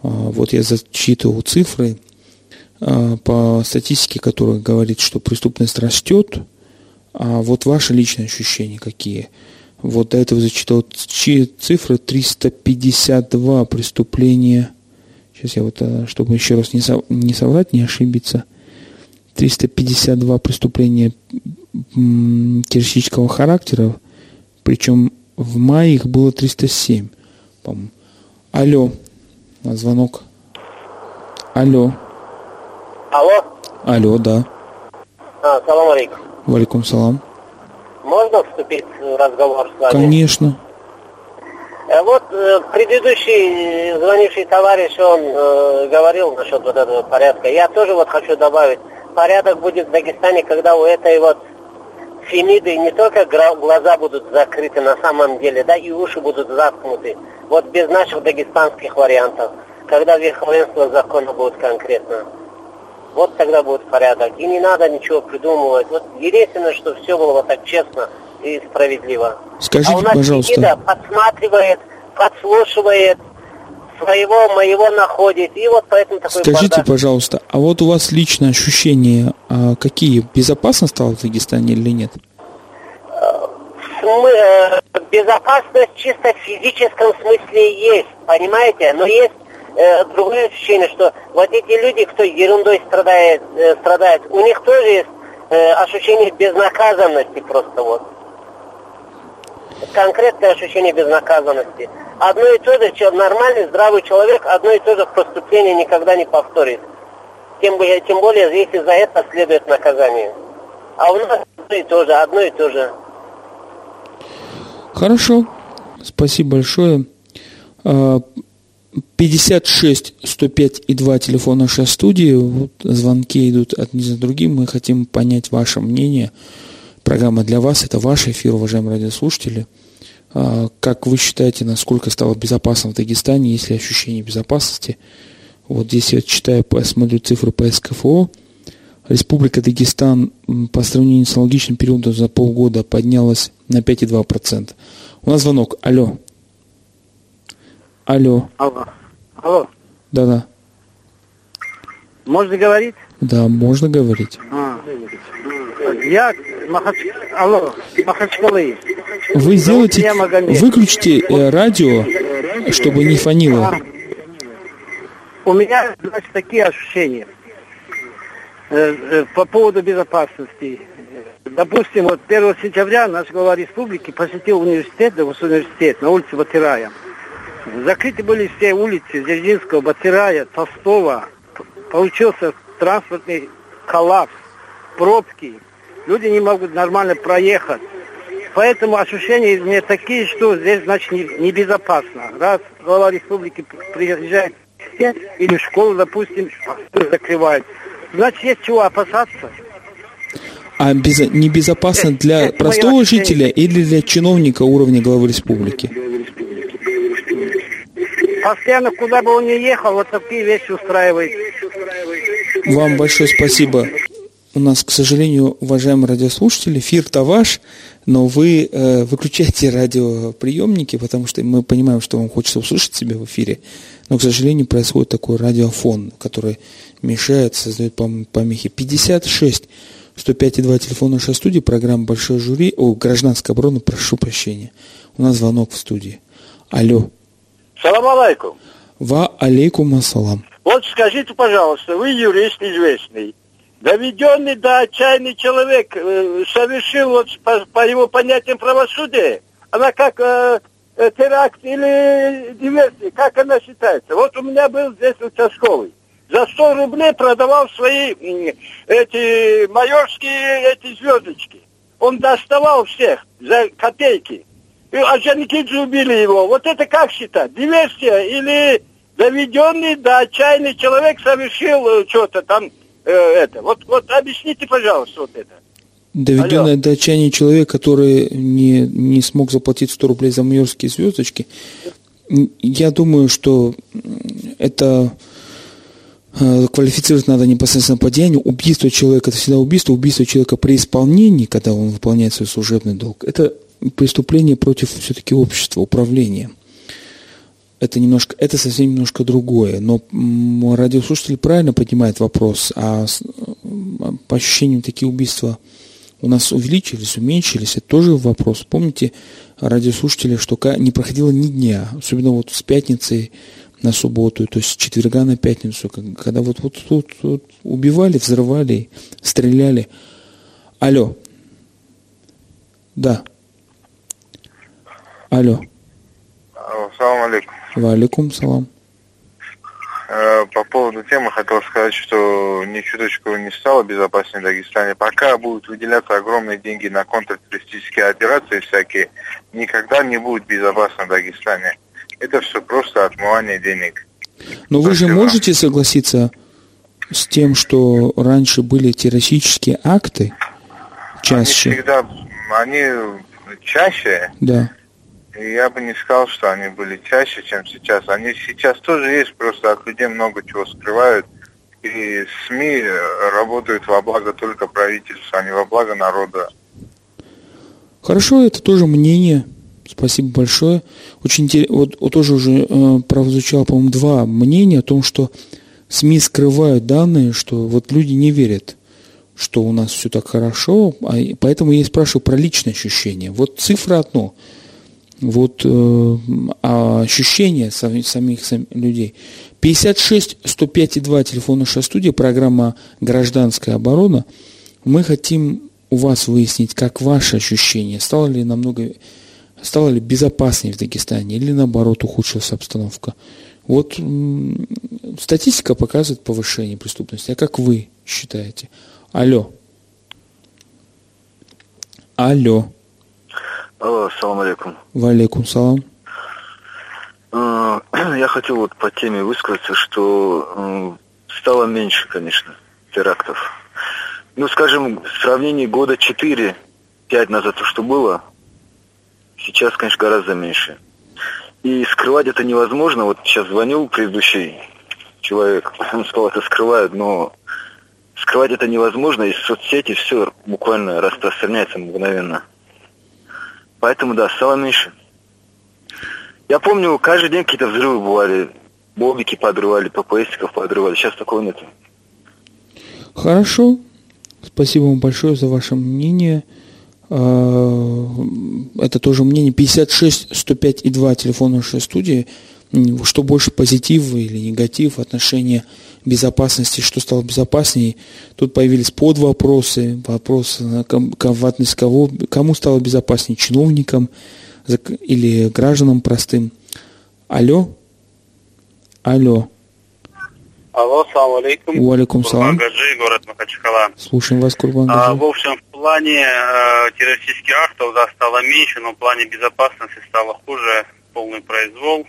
А, Вот я зачитывал цифры а, по статистике, которая говорит, что преступность растет, а вот ваши личные ощущения какие? Вот до этого зачитал чи- цифры 352 преступления. Сейчас я вот, а, чтобы еще раз не, со- не соврать, не ошибиться. 352 преступления террористического характера, причем в мае их было 307, по-моему. Алло, а, звонок. Алло, Алло, алло, да. а, салам алейкум. Валикум салам. Можно вступить в разговор с вами? Конечно. Э, Вот э, предыдущий звонивший товарищ, он э, говорил насчет вот этого порядка. Я тоже вот хочу добавить. Порядок будет в Дагестане, когда у этой вот Фемиды не только глаза будут закрыты на самом деле, да, и уши будут заткнуты. Вот без наших дагестанских вариантов. Когда верховенство закона будет конкретно. Вот тогда будет порядок. И не надо ничего придумывать. Вот единственное, что все было вот так честно и справедливо. Скажите, а у нас пожалуйста. Никита подсматривает, подслушивает, своего моего находит. И вот поэтому такой Скажите, бардак. пожалуйста, а вот у вас личные ощущения а, какие? Безопасно стало в Дагестане или нет? Смы- э, безопасность чисто в физическом смысле есть, понимаете? Но есть э, другое ощущение, что вот эти люди, кто ерундой страдает, э, страдает, у них тоже есть э, ощущение безнаказанности просто вот. Конкретное ощущение безнаказанности. Одно и то же, че- нормальный, здравый человек, одно и то же преступление никогда не повторит. тем тем более, если за это следует наказание. А у нас одно и то же, одно и то же. Хорошо. Спасибо большое. 56 105 и 2 телефон нашей студии. Вот звонки идут одни за другим. Мы хотим понять ваше мнение. Программа для вас. Это ваш эфир, уважаемые радиослушатели. А, как вы считаете, насколько стало безопасно в Дагестане, есть ли ощущение безопасности? Вот здесь я читаю, смотрю цифры по СКФО. Республика Дагестан по сравнению с аналогичным периодом за полгода поднялась на 5,2%. У нас звонок. Алло. Алло. Алло. Алло. Да-да. Можно говорить? Да, можно говорить. А. Я Махач... Алло, Махачкалы. Вы сделайте, выключите э, радио, чтобы не фонило. У меня, значит, такие ощущения э, э, по поводу безопасности. Допустим, вот 1 сентября наш глава республики посетил университет, университет на улице Батирая. Закрыты были все улицы Дзержинского, Батирая, Толстого. Получился транспортный коллапс, пробки. Люди не могут нормально проехать. Поэтому ощущения у меня такие, что здесь, значит, небезопасно. Раз глава республики приезжает или школу, допустим, закрывает, значит, есть чего опасаться. А без, небезопасно для Это простого жителя или для чиновника уровня главы республики? Постоянно, куда бы он ни ехал, вот такие вещи устраивает. Вам большое спасибо. У нас, к сожалению, уважаемые радиослушатели, эфир-то ваш, но вы э, выключайте радиоприемники, потому что мы понимаем, что вам хочется услышать себя в эфире. Но, к сожалению, происходит такой радиофон, который мешает, создает помехи. 56 105,2 телефон нашей студии, программа «Большой жюри», о, гражданская оборона, прошу прощения. У нас звонок в студии. Алло. Салам алейкум. Ва алейкум ассалам. Вот скажите, пожалуйста, вы юрист известный. Доведенный до отчаяния человек э, совершил вот по, по его понятиям правосудия, она как э, э, теракт или диверсия, как она считается? Вот у меня был здесь участковый. За 100 рублей продавал свои эти майорские эти звездочки. Он доставал всех за копейки. И Орджоникидзе убили его. Вот это как считать? Диверсия или доведенный до отчаяния человек совершил э, что-то там э, это. Вот, вот объясните, пожалуйста, вот это. Доведенный Алло. до отчаяния человек, который не, не смог заплатить 100 рублей за майорские звездочки, я думаю, что это э, квалифицировать надо непосредственно по деянию. Убийство человека – это всегда убийство. Убийство человека при исполнении, когда он выполняет свой служебный долг, это преступление против все-таки общества, управления. Это, немножко, это совсем немножко другое. Но радиослушатель правильно поднимает вопрос, а по ощущениям такие убийства у нас увеличились, уменьшились, это тоже вопрос. Помните, радиослушатели, что не проходило ни дня, особенно вот с пятницы на субботу, то есть с четверга на пятницу, когда вот, вот вот, вот, убивали, взрывали, стреляли. Алло. Да. Алло. Салам алейкум. Валикум салам. Э, по поводу темы хотел сказать, что ни чуточку не стало безопаснее в Дагестане. Пока будут выделяться огромные деньги на контртеррористические операции всякие, никогда не будет безопасно в Дагестане. Это все просто отмывание денег. Но вы же можете согласиться с тем, что раньше были террористические акты чаще? Они всегда, они чаще. Да. Я бы не сказал, что они были чаще, чем сейчас. Они сейчас тоже есть, просто от людей много чего скрывают. И СМИ работают во благо только правительства, а не во благо народа. Хорошо, это тоже мнение. Спасибо большое. Очень интересно, вот, вот тоже уже э, прозвучало, по-моему, два мнения о том, что СМИ скрывают данные, что вот люди не верят, что у нас все так хорошо, а, поэтому я и спрашиваю про личное ощущение. Вот цифра одно – вот э, а ощущения самих, самих, людей. 56 105 и 2 телефон наша студия, программа «Гражданская оборона». Мы хотим у вас выяснить, как ваши ощущения, стало ли намного, стало ли безопаснее в Дагестане или наоборот ухудшилась обстановка. Вот статистика показывает повышение преступности. А как вы считаете? Алло. Алло. Салам алейкум. Валейкум салам. А, я хотел вот по теме высказаться, что стало меньше, конечно, терактов. Ну, скажем, в сравнении года 4-5 назад, то, что было, сейчас, конечно, гораздо меньше. И скрывать это невозможно. Вот сейчас звонил предыдущий человек, он сказал, это скрывают, но скрывать это невозможно, и соцсети все буквально распространяется мгновенно. Поэтому, да, стало меньше. Я помню, каждый день какие-то взрывы бывали. Бобики подрывали, ППСиков подрывали. Сейчас такого нет. Хорошо. Спасибо вам большое за ваше мнение. А, это тоже мнение 56 105 и 2 телефон нашей студии. Что больше позитив или негатив, отношения безопасности, что стало безопаснее. Тут появились подвопросы, вопросы в отношении кого, кому стало безопаснее, чиновникам или гражданам простым. Алло? Алло. Алло, салам алейкум. Уалейкум салам. Гаджи, город Махачкала. Слушаем вас, Курбан а, В общем, в плане э, террористических актов, да, стало меньше, но в плане безопасности стало хуже, полный произвол.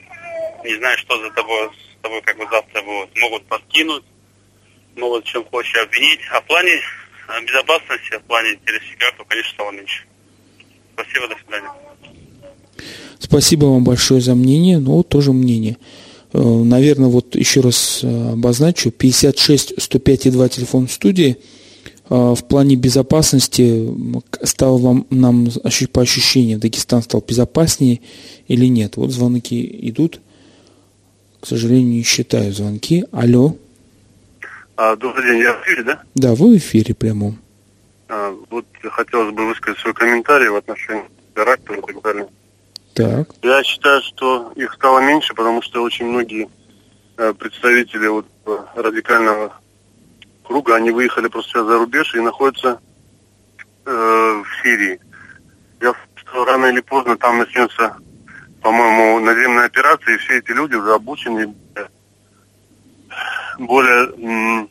Не знаю, что за тобой, с тобой как бы завтра будут. Могут подкинуть, могут чем хочешь обвинить. А в плане э, безопасности, в плане актов, конечно, стало меньше. Спасибо, до свидания. Спасибо вам большое за мнение, но тоже мнение. Э, наверное, вот еще раз э, обозначу, 56 105 и 2 телефон студии в плане безопасности стал вам, нам по ощущениям, Дагестан стал безопаснее или нет? Вот звонки идут. К сожалению, не считаю звонки. Алло. А, добрый день, я в эфире, да? Да, вы в эфире прямом. А, вот хотелось бы высказать свой комментарий в отношении теракта и так далее. Так. Я считаю, что их стало меньше, потому что очень многие э, представители вот э, радикального круга, они выехали просто за рубеж и находятся э, в Сирии. Я что рано или поздно там начнется, по-моему, наземная операция, и все эти люди уже обучены, более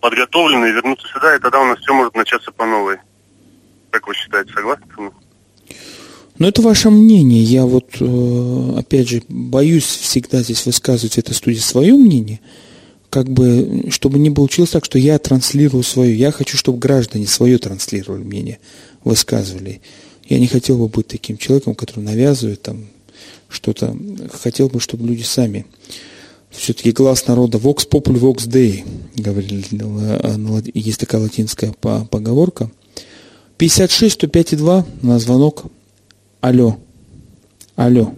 подготовлены, вернутся сюда, и тогда у нас все может начаться по новой. Как вы считаете, согласны? Но это ваше мнение. Я вот, э, опять же, боюсь всегда здесь высказывать в этой студии свое мнение, как бы, чтобы не получилось так, что я транслирую свое. Я хочу, чтобы граждане свое транслировали мнение, высказывали. Я не хотел бы быть таким человеком, который навязывает там что-то. Хотел бы, чтобы люди сами все-таки глаз народа vox populi vox dei, говорили, есть такая латинская поговорка. 56 105 и 2 на звонок Алло. Алло.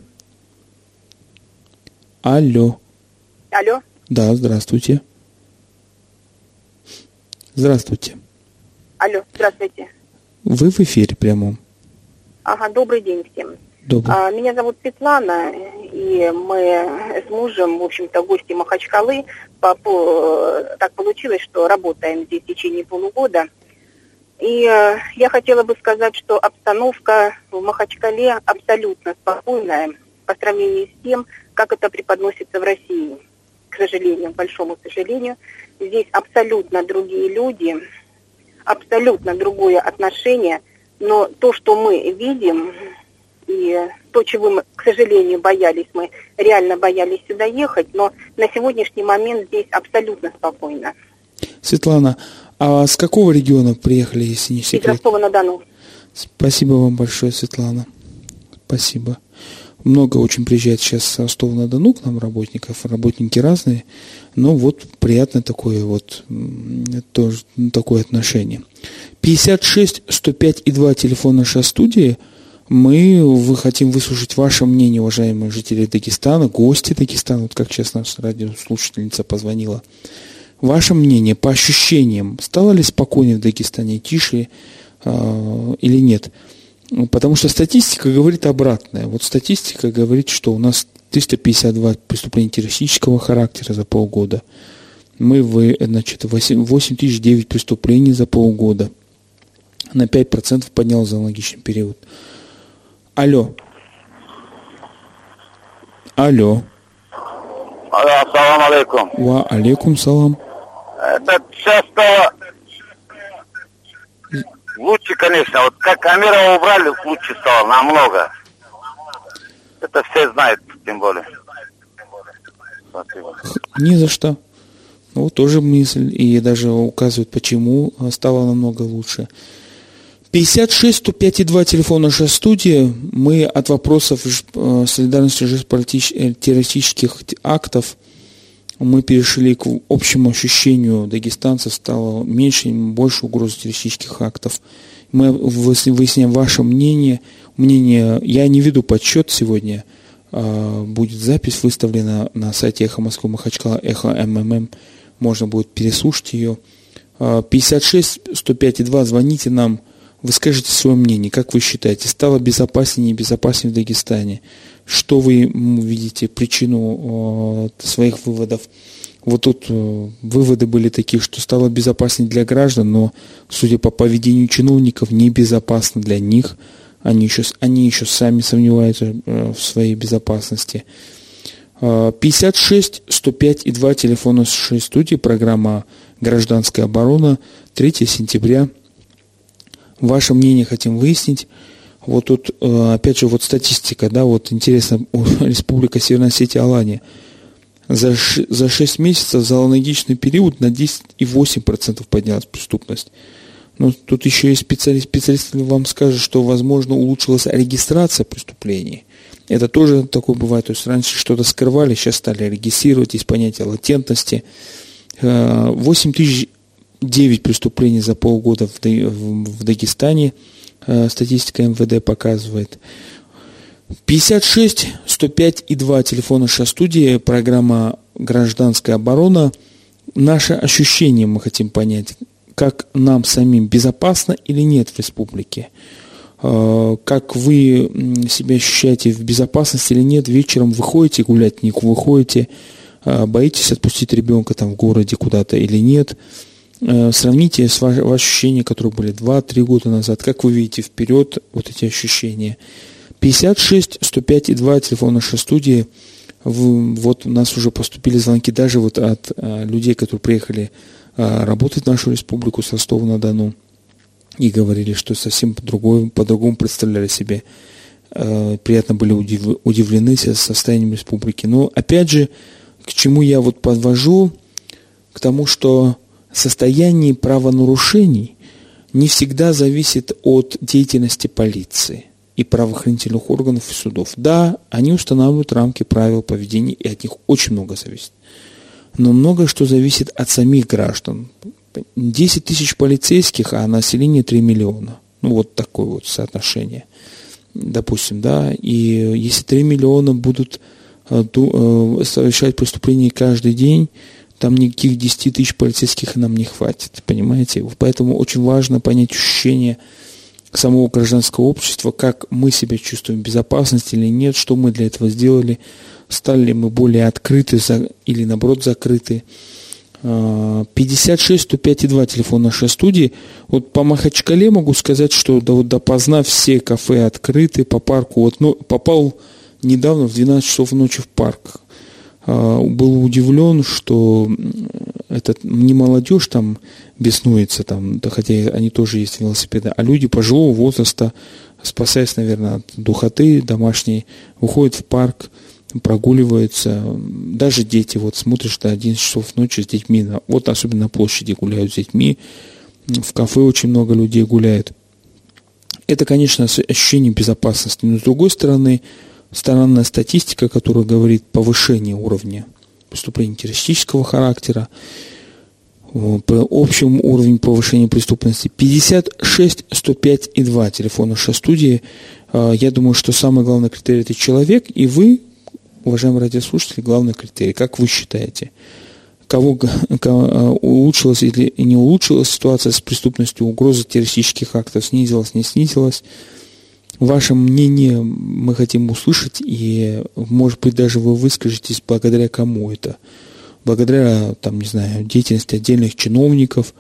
Алло. Алло. Да, здравствуйте. Здравствуйте. Алло, здравствуйте. Вы в эфире прямом. Ага, добрый день всем. Добрый. А, меня зовут Светлана, и мы с мужем, в общем-то, гости Махачкалы. По, по, так получилось, что работаем здесь в течение полугода. И э, я хотела бы сказать, что обстановка в Махачкале абсолютно спокойная по сравнению с тем, как это преподносится в России. К сожалению, к большому сожалению, здесь абсолютно другие люди, абсолютно другое отношение, но то, что мы видим, и то, чего мы, к сожалению, боялись, мы реально боялись сюда ехать, но на сегодняшний момент здесь абсолютно спокойно. Светлана, а с какого региона приехали, если не секрет? Из Ростова-на-Дону. Спасибо вам большое, Светлана. Спасибо. Много очень приезжает сейчас с Ростова-на-Дону к нам работников, работники разные, но вот приятное такое вот тоже такое отношение. 56 105 и 2 телефон нашей студии. Мы вы хотим выслушать ваше мнение, уважаемые жители Дагестана, гости Дагестана, вот как сейчас наша радиослушательница позвонила Ваше мнение по ощущениям, стало ли спокойнее в Дагестане, тише э, или нет? Потому что статистика говорит обратное. Вот статистика говорит, что у нас 352 преступления террористического характера за полгода. Мы, вы, значит, 8, 8 тысяч 9 преступлений за полгода. На 5% поднял за аналогичный период. Алло. Алло. Ассаламу алейкум. Ва алейкум салам. Это стало лучше, конечно. Вот как камера убрали, лучше стало намного. Это все знают, тем более. Спасибо. Ни за что. Ну, тоже мысль, и даже указывают, почему стало намного лучше. 56 105 2 телефон нашей студии. Мы от вопросов э, солидарности э, террористических актов мы перешли к общему ощущению дагестанцев, стало меньше больше угроз террористических актов. Мы выясняем ваше мнение. Мнение, я не веду подсчет сегодня, а, будет запись выставлена на сайте Эхо Москвы Махачкала, Эхо МММ, можно будет переслушать ее. 56 105 2, звоните нам, вы скажете свое мнение, как вы считаете, стало безопаснее и небезопаснее в Дагестане? Что вы видите причину э, своих выводов? Вот тут э, выводы были такие, что стало безопаснее для граждан, но, судя по поведению чиновников, небезопасно для них. Они еще, они еще сами сомневаются э, в своей безопасности. 56 105 и 2 телефона с студии, программа «Гражданская оборона», 3 сентября Ваше мнение хотим выяснить. Вот тут, э, опять же, вот статистика, да, вот интересно, Республика Северная Осетия, Алания. За, за 6 месяцев, за аналогичный период на 10,8% поднялась преступность. Но тут еще есть специалист, специалист вам скажет, что, возможно, улучшилась регистрация преступлений. Это тоже такое бывает. То есть раньше что-то скрывали, сейчас стали регистрировать, есть понятие латентности. 8 э, тысяч 9 преступлений за полгода в, Дагестане, э, статистика МВД показывает. 56 105 и 2 телефона наша студии, программа «Гражданская оборона». Наше ощущение мы хотим понять, как нам самим безопасно или нет в республике. Э, как вы себя ощущаете в безопасности или нет, вечером выходите гулять, не выходите, э, боитесь отпустить ребенка там в городе куда-то или нет – сравните с ваши ощущения, которые были 2-3 года назад. Как вы видите вперед вот эти ощущения? 56 105 и 2 телефон нашей студии. Вот у нас уже поступили звонки даже вот от а, людей, которые приехали а, работать в нашу республику с Ростова-на-Дону и говорили, что совсем по-другому, по-другому представляли себе. Приятно были удив, удивлены состоянием республики. Но опять же, к чему я вот подвожу? К тому, что состояние правонарушений не всегда зависит от деятельности полиции и правоохранительных органов и судов. Да, они устанавливают рамки правил поведения, и от них очень много зависит. Но многое что зависит от самих граждан. 10 тысяч полицейских, а население 3 миллиона. Ну, вот такое вот соотношение. Допустим, да. И если 3 миллиона будут э, э, совершать преступления каждый день, там никаких 10 тысяч полицейских нам не хватит, понимаете? Поэтому очень важно понять ощущение самого гражданского общества, как мы себя чувствуем в безопасности или нет, что мы для этого сделали, стали ли мы более открыты или наоборот закрыты. 56 105 2 телефон нашей студии. Вот по Махачкале могу сказать, что да, вот допоздна все кафе открыты, по парку. Вот, ну, попал недавно в 12 часов ночи в парк. А, был удивлен, что этот, не молодежь там беснуется, там, да, хотя они тоже есть велосипеды, а люди пожилого возраста, спасаясь, наверное, от духоты домашней, выходят в парк, прогуливаются, даже дети, вот смотришь до 11 часов ночи с детьми, вот особенно на площади гуляют с детьми, в кафе очень много людей гуляет. Это, конечно, ощущение безопасности, но с другой стороны, странная статистика, которая говорит повышение уровня преступлений террористического характера, по общему уровню повышения преступности 56 105 и 2 телефона студии. А, я думаю, что самый главный критерий это человек, и вы, уважаемые радиослушатели, главный критерий. Как вы считаете? Кого, кого улучшилась или не улучшилась ситуация с преступностью, угроза террористических актов снизилась, не снизилась? Ваше мнение мы хотим услышать, и, может быть, даже вы выскажетесь благодаря кому это. Благодаря, там, не знаю, деятельности отдельных чиновников,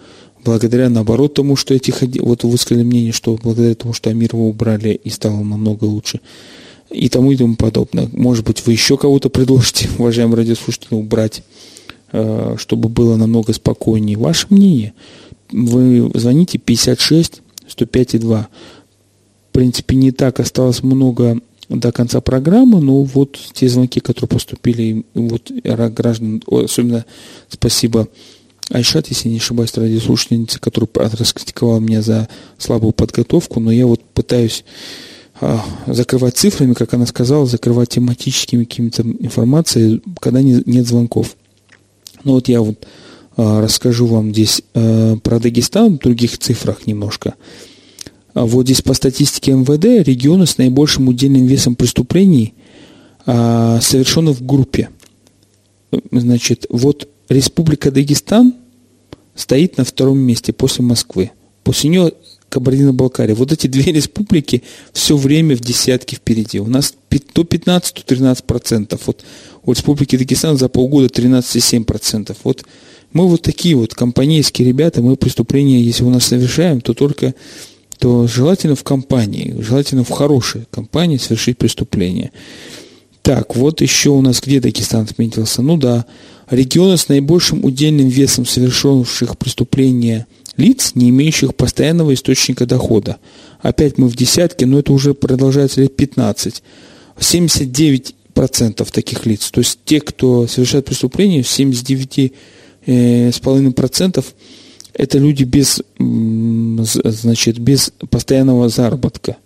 благодаря, наоборот, тому, что этих, вот вы высказали мнение, что благодаря тому, что Амирова убрали и стало намного лучше. и тому и тому подобное. Может быть, вы еще кого-то предложите, уважаемые радиослушатели, убрать, э, чтобы было намного спокойнее. Ваше мнение. Вы звоните 56 105 и 2. Принципе, не так осталось много до конца программы, но вот те звонки, которые поступили, вот граждан, особенно спасибо Айшат, если не ошибаюсь, радиослушательница, которая раскритиковала меня за слабую подготовку, но я вот пытаюсь а, закрывать цифрами, как она сказала, закрывать тематическими какими-то информацией, когда не, нет звонков. Ну вот я вот а, расскажу вам здесь а, про Дагестан в других цифрах немножко. А вот здесь по статистике МВД регионы с наибольшим удельным весом преступлений а, совершены в группе. Значит, вот Республика Дагестан стоит на втором месте после Москвы. После нее Кабардино-Балкария. Вот эти две республики все время в десятке впереди. У нас то 15, то 13 процентов. Вот у Республики Дагестан за полгода 13,7 процентов. Вот мы вот такие вот компанейские ребята, мы преступления, если у нас совершаем, то только то желательно в компании, желательно в хорошей компании совершить преступление. Так, вот еще у нас где Дагестан отметился? Ну да, регионы с наибольшим удельным весом совершивших преступления лиц, не имеющих постоянного источника дохода. Опять мы в десятке, но это уже продолжается лет 15. 79% таких лиц. То есть те, кто совершает преступление, 79,5% э, это люди без, значит, без постоянного заработка.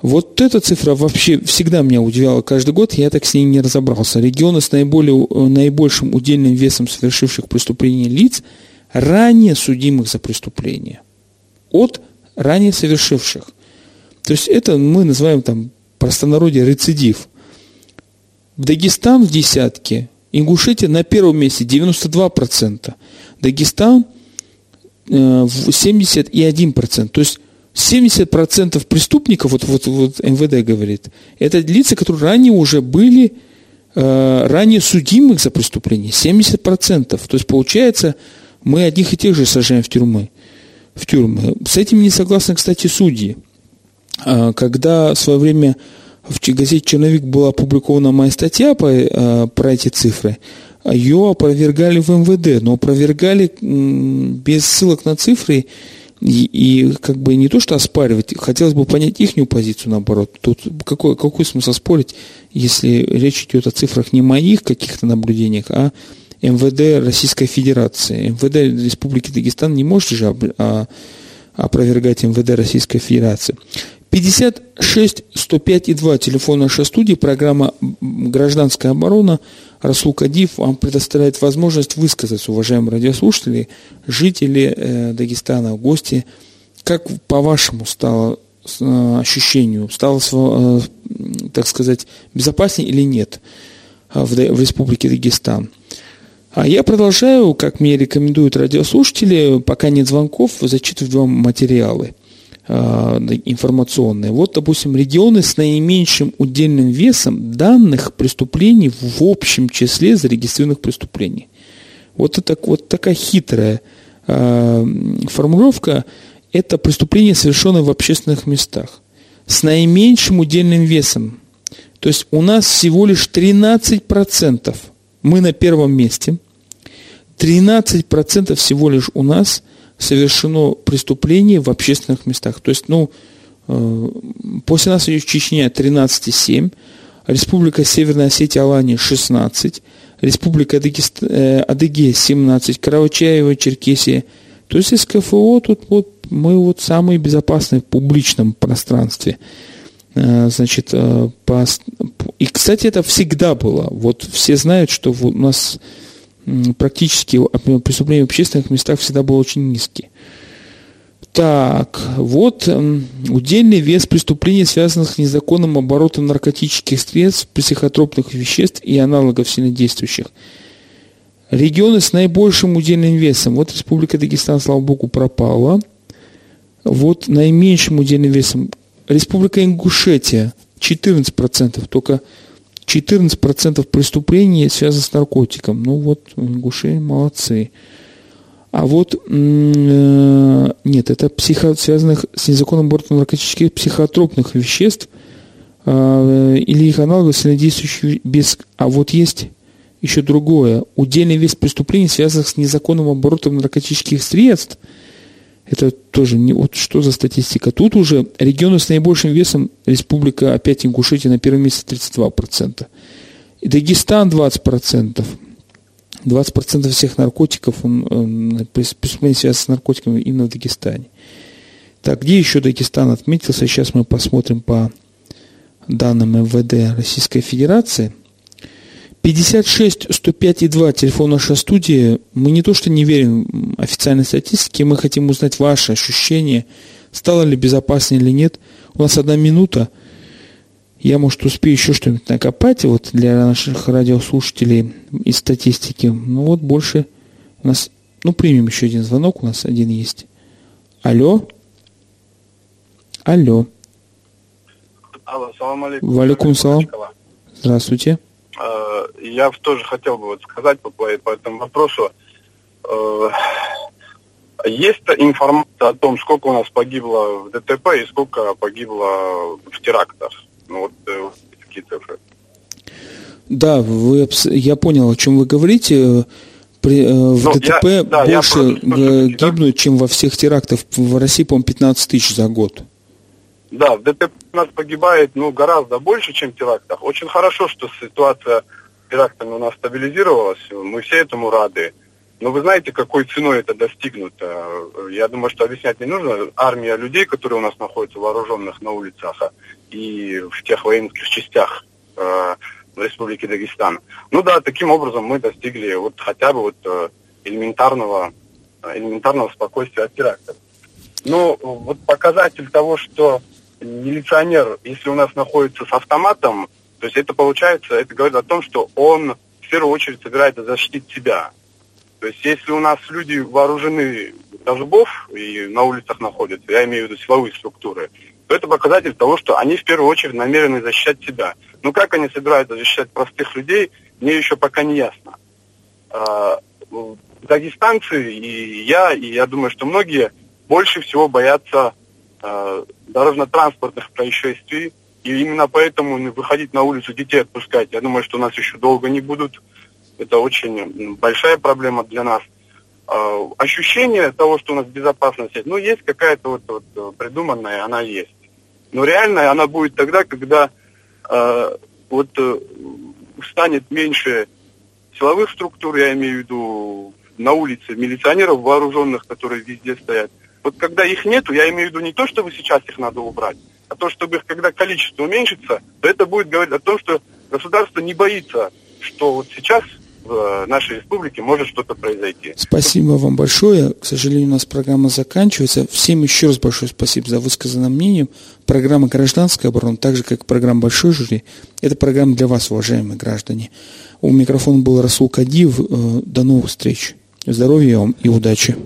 Вот эта цифра вообще всегда меня удивляла каждый год, я так с ней не разобрался. Регионы с наиболее, наибольшим удельным весом совершивших преступления лиц, ранее судимых за преступление, от ранее совершивших. То есть это мы называем там простонародье рецидив. В Дагестан в десятке, Ингушетия на первом месте 92%, Дагестан 71%. Э, То есть 70% преступников, вот, вот, вот МВД говорит, это лица, которые ранее уже были, э, ранее судимых за преступление. 70%. То есть получается, мы одних и тех же сажаем в тюрьмы. В тюрьмы. С этим не согласны, кстати, судьи. А, когда в свое время в газете «Черновик» была опубликована моя статья по, э, про эти цифры, ее опровергали в МВД, но опровергали без ссылок на цифры и, и как бы не то, что оспаривать, хотелось бы понять их позицию наоборот. Тут какой, какой смысл спорить, если речь идет о цифрах не моих каких-то наблюдениях, а МВД Российской Федерации. МВД Республики Дагестан не может же а, опровергать МВД Российской Федерации. 56 105 и 2, телефон нашей студии, программа «Гражданская оборона». Расул Кадив вам предоставляет возможность высказаться, уважаемые радиослушатели, жители э, Дагестана, гости, как по-вашему стало э, ощущению, стало, э, так сказать, безопаснее или нет в Республике Дагестан? А я продолжаю, как мне рекомендуют радиослушатели, пока нет звонков, зачитывать вам материалы. Э, информационные. Вот, допустим, регионы с наименьшим удельным весом данных преступлений в общем числе зарегистрированных преступлений. Вот, это, вот такая хитрая э, формулировка. Это преступления, совершенные в общественных местах. С наименьшим удельным весом. То есть у нас всего лишь 13%. Мы на первом месте. 13% всего лишь у нас – совершено преступление в общественных местах. То есть, ну, э, после нас идет Чечня 13,7, Республика Северная Осетия Алания 16, Республика Адыгест... э, Адыгея 17, Каравачаева, Черкесия. То есть из КФО тут вот мы вот самые безопасные в публичном пространстве. Э, значит, по... и, кстати, это всегда было. Вот все знают, что у нас практически преступления в общественных местах всегда был очень низкий. Так, вот удельный вес преступлений, связанных с незаконным оборотом наркотических средств, психотропных веществ и аналогов сильнодействующих. Регионы с наибольшим удельным весом. Вот Республика Дагестан, слава богу, пропала. Вот наименьшим удельным весом. Республика Ингушетия 14%, только 14% преступлений связано с наркотиком. Ну вот, ингуши молодцы. А вот, э, нет, это психо, связанных с незаконным оборотом наркотических психотропных веществ А, или их аналогов, действующие без... А вот есть еще другое. Удельный вес преступлений, связанных с незаконным оборотом наркотических средств, это тоже не вот что за статистика. Тут уже регионы с наибольшим весом республика опять Ингушетия на первом месте 32%. И Дагестан 20%. 20% всех наркотиков, он, преступления связаны с наркотиками именно в Дагестане. Так, где еще Дагестан отметился? Сейчас мы посмотрим по данным МВД Российской Федерации. 56 105 и 2 телефон нашей студии. Мы не то что не верим официальной статистике, мы хотим узнать ваши ощущения, стало ли безопаснее или нет. У нас одна минута. Я, может, успею еще что-нибудь накопать вот для наших радиослушателей из статистики. Ну вот больше у нас... Ну, примем еще один звонок, у нас один есть. Алло? Алло. Алло, салам алейкум. Валикум салам. Здравствуйте. Э, я тоже хотел бы вот сказать по, по этому вопросу. Э, есть информация о том, сколько у нас погибло в ДТП и сколько погибло в терактах? Ну вот э, такие цифры. Да, вы, я понял, о чем вы говорите. При, в Но ну, ДТП я, да, больше я гибнут, да? чем во всех терактах. В России, по-моему, 15 тысяч за год. Да, в ДТП у нас погибает ну, гораздо больше, чем в терактах. Очень хорошо, что ситуация с терактами у нас стабилизировалась. Мы все этому рады. Но вы знаете, какой ценой это достигнуто? Я думаю, что объяснять не нужно. Армия людей, которые у нас находятся вооруженных на улицах и в тех военных частях э, в Республике Дагестан. Ну да, таким образом мы достигли вот хотя бы вот э, элементарного, элементарного спокойствия от терактов. Ну, вот показатель того, что милиционер, если у нас находится с автоматом, то есть это получается, это говорит о том, что он в первую очередь собирается защитить себя. То есть если у нас люди вооружены до зубов и на улицах находятся, я имею в виду силовые структуры, то это показатель того, что они в первую очередь намерены защищать себя. Но как они собираются защищать простых людей, мне еще пока не ясно. А, дагестанцы и я, и я думаю, что многие больше всего боятся дорожно-транспортных происшествий. И именно поэтому выходить на улицу, детей отпускать, я думаю, что нас еще долго не будут. Это очень большая проблема для нас. Э, ощущение того, что у нас безопасность ну, есть какая-то вот, вот э, придуманная, она есть. Но реальная она будет тогда, когда э, вот э, станет меньше силовых структур, я имею в виду на улице милиционеров вооруженных, которые везде стоят, вот когда их нету, я имею в виду не то, чтобы сейчас их надо убрать, а то, чтобы их, когда количество уменьшится, то это будет говорить о том, что государство не боится, что вот сейчас в э, нашей республике может что-то произойти. Спасибо вам большое. К сожалению, у нас программа заканчивается. Всем еще раз большое спасибо за высказанное мнение. Программа «Гражданская оборона», так же, как программа «Большой жюри», это программа для вас, уважаемые граждане. У микрофона был Расул Кадиев. Э, до новых встреч. Здоровья вам и удачи.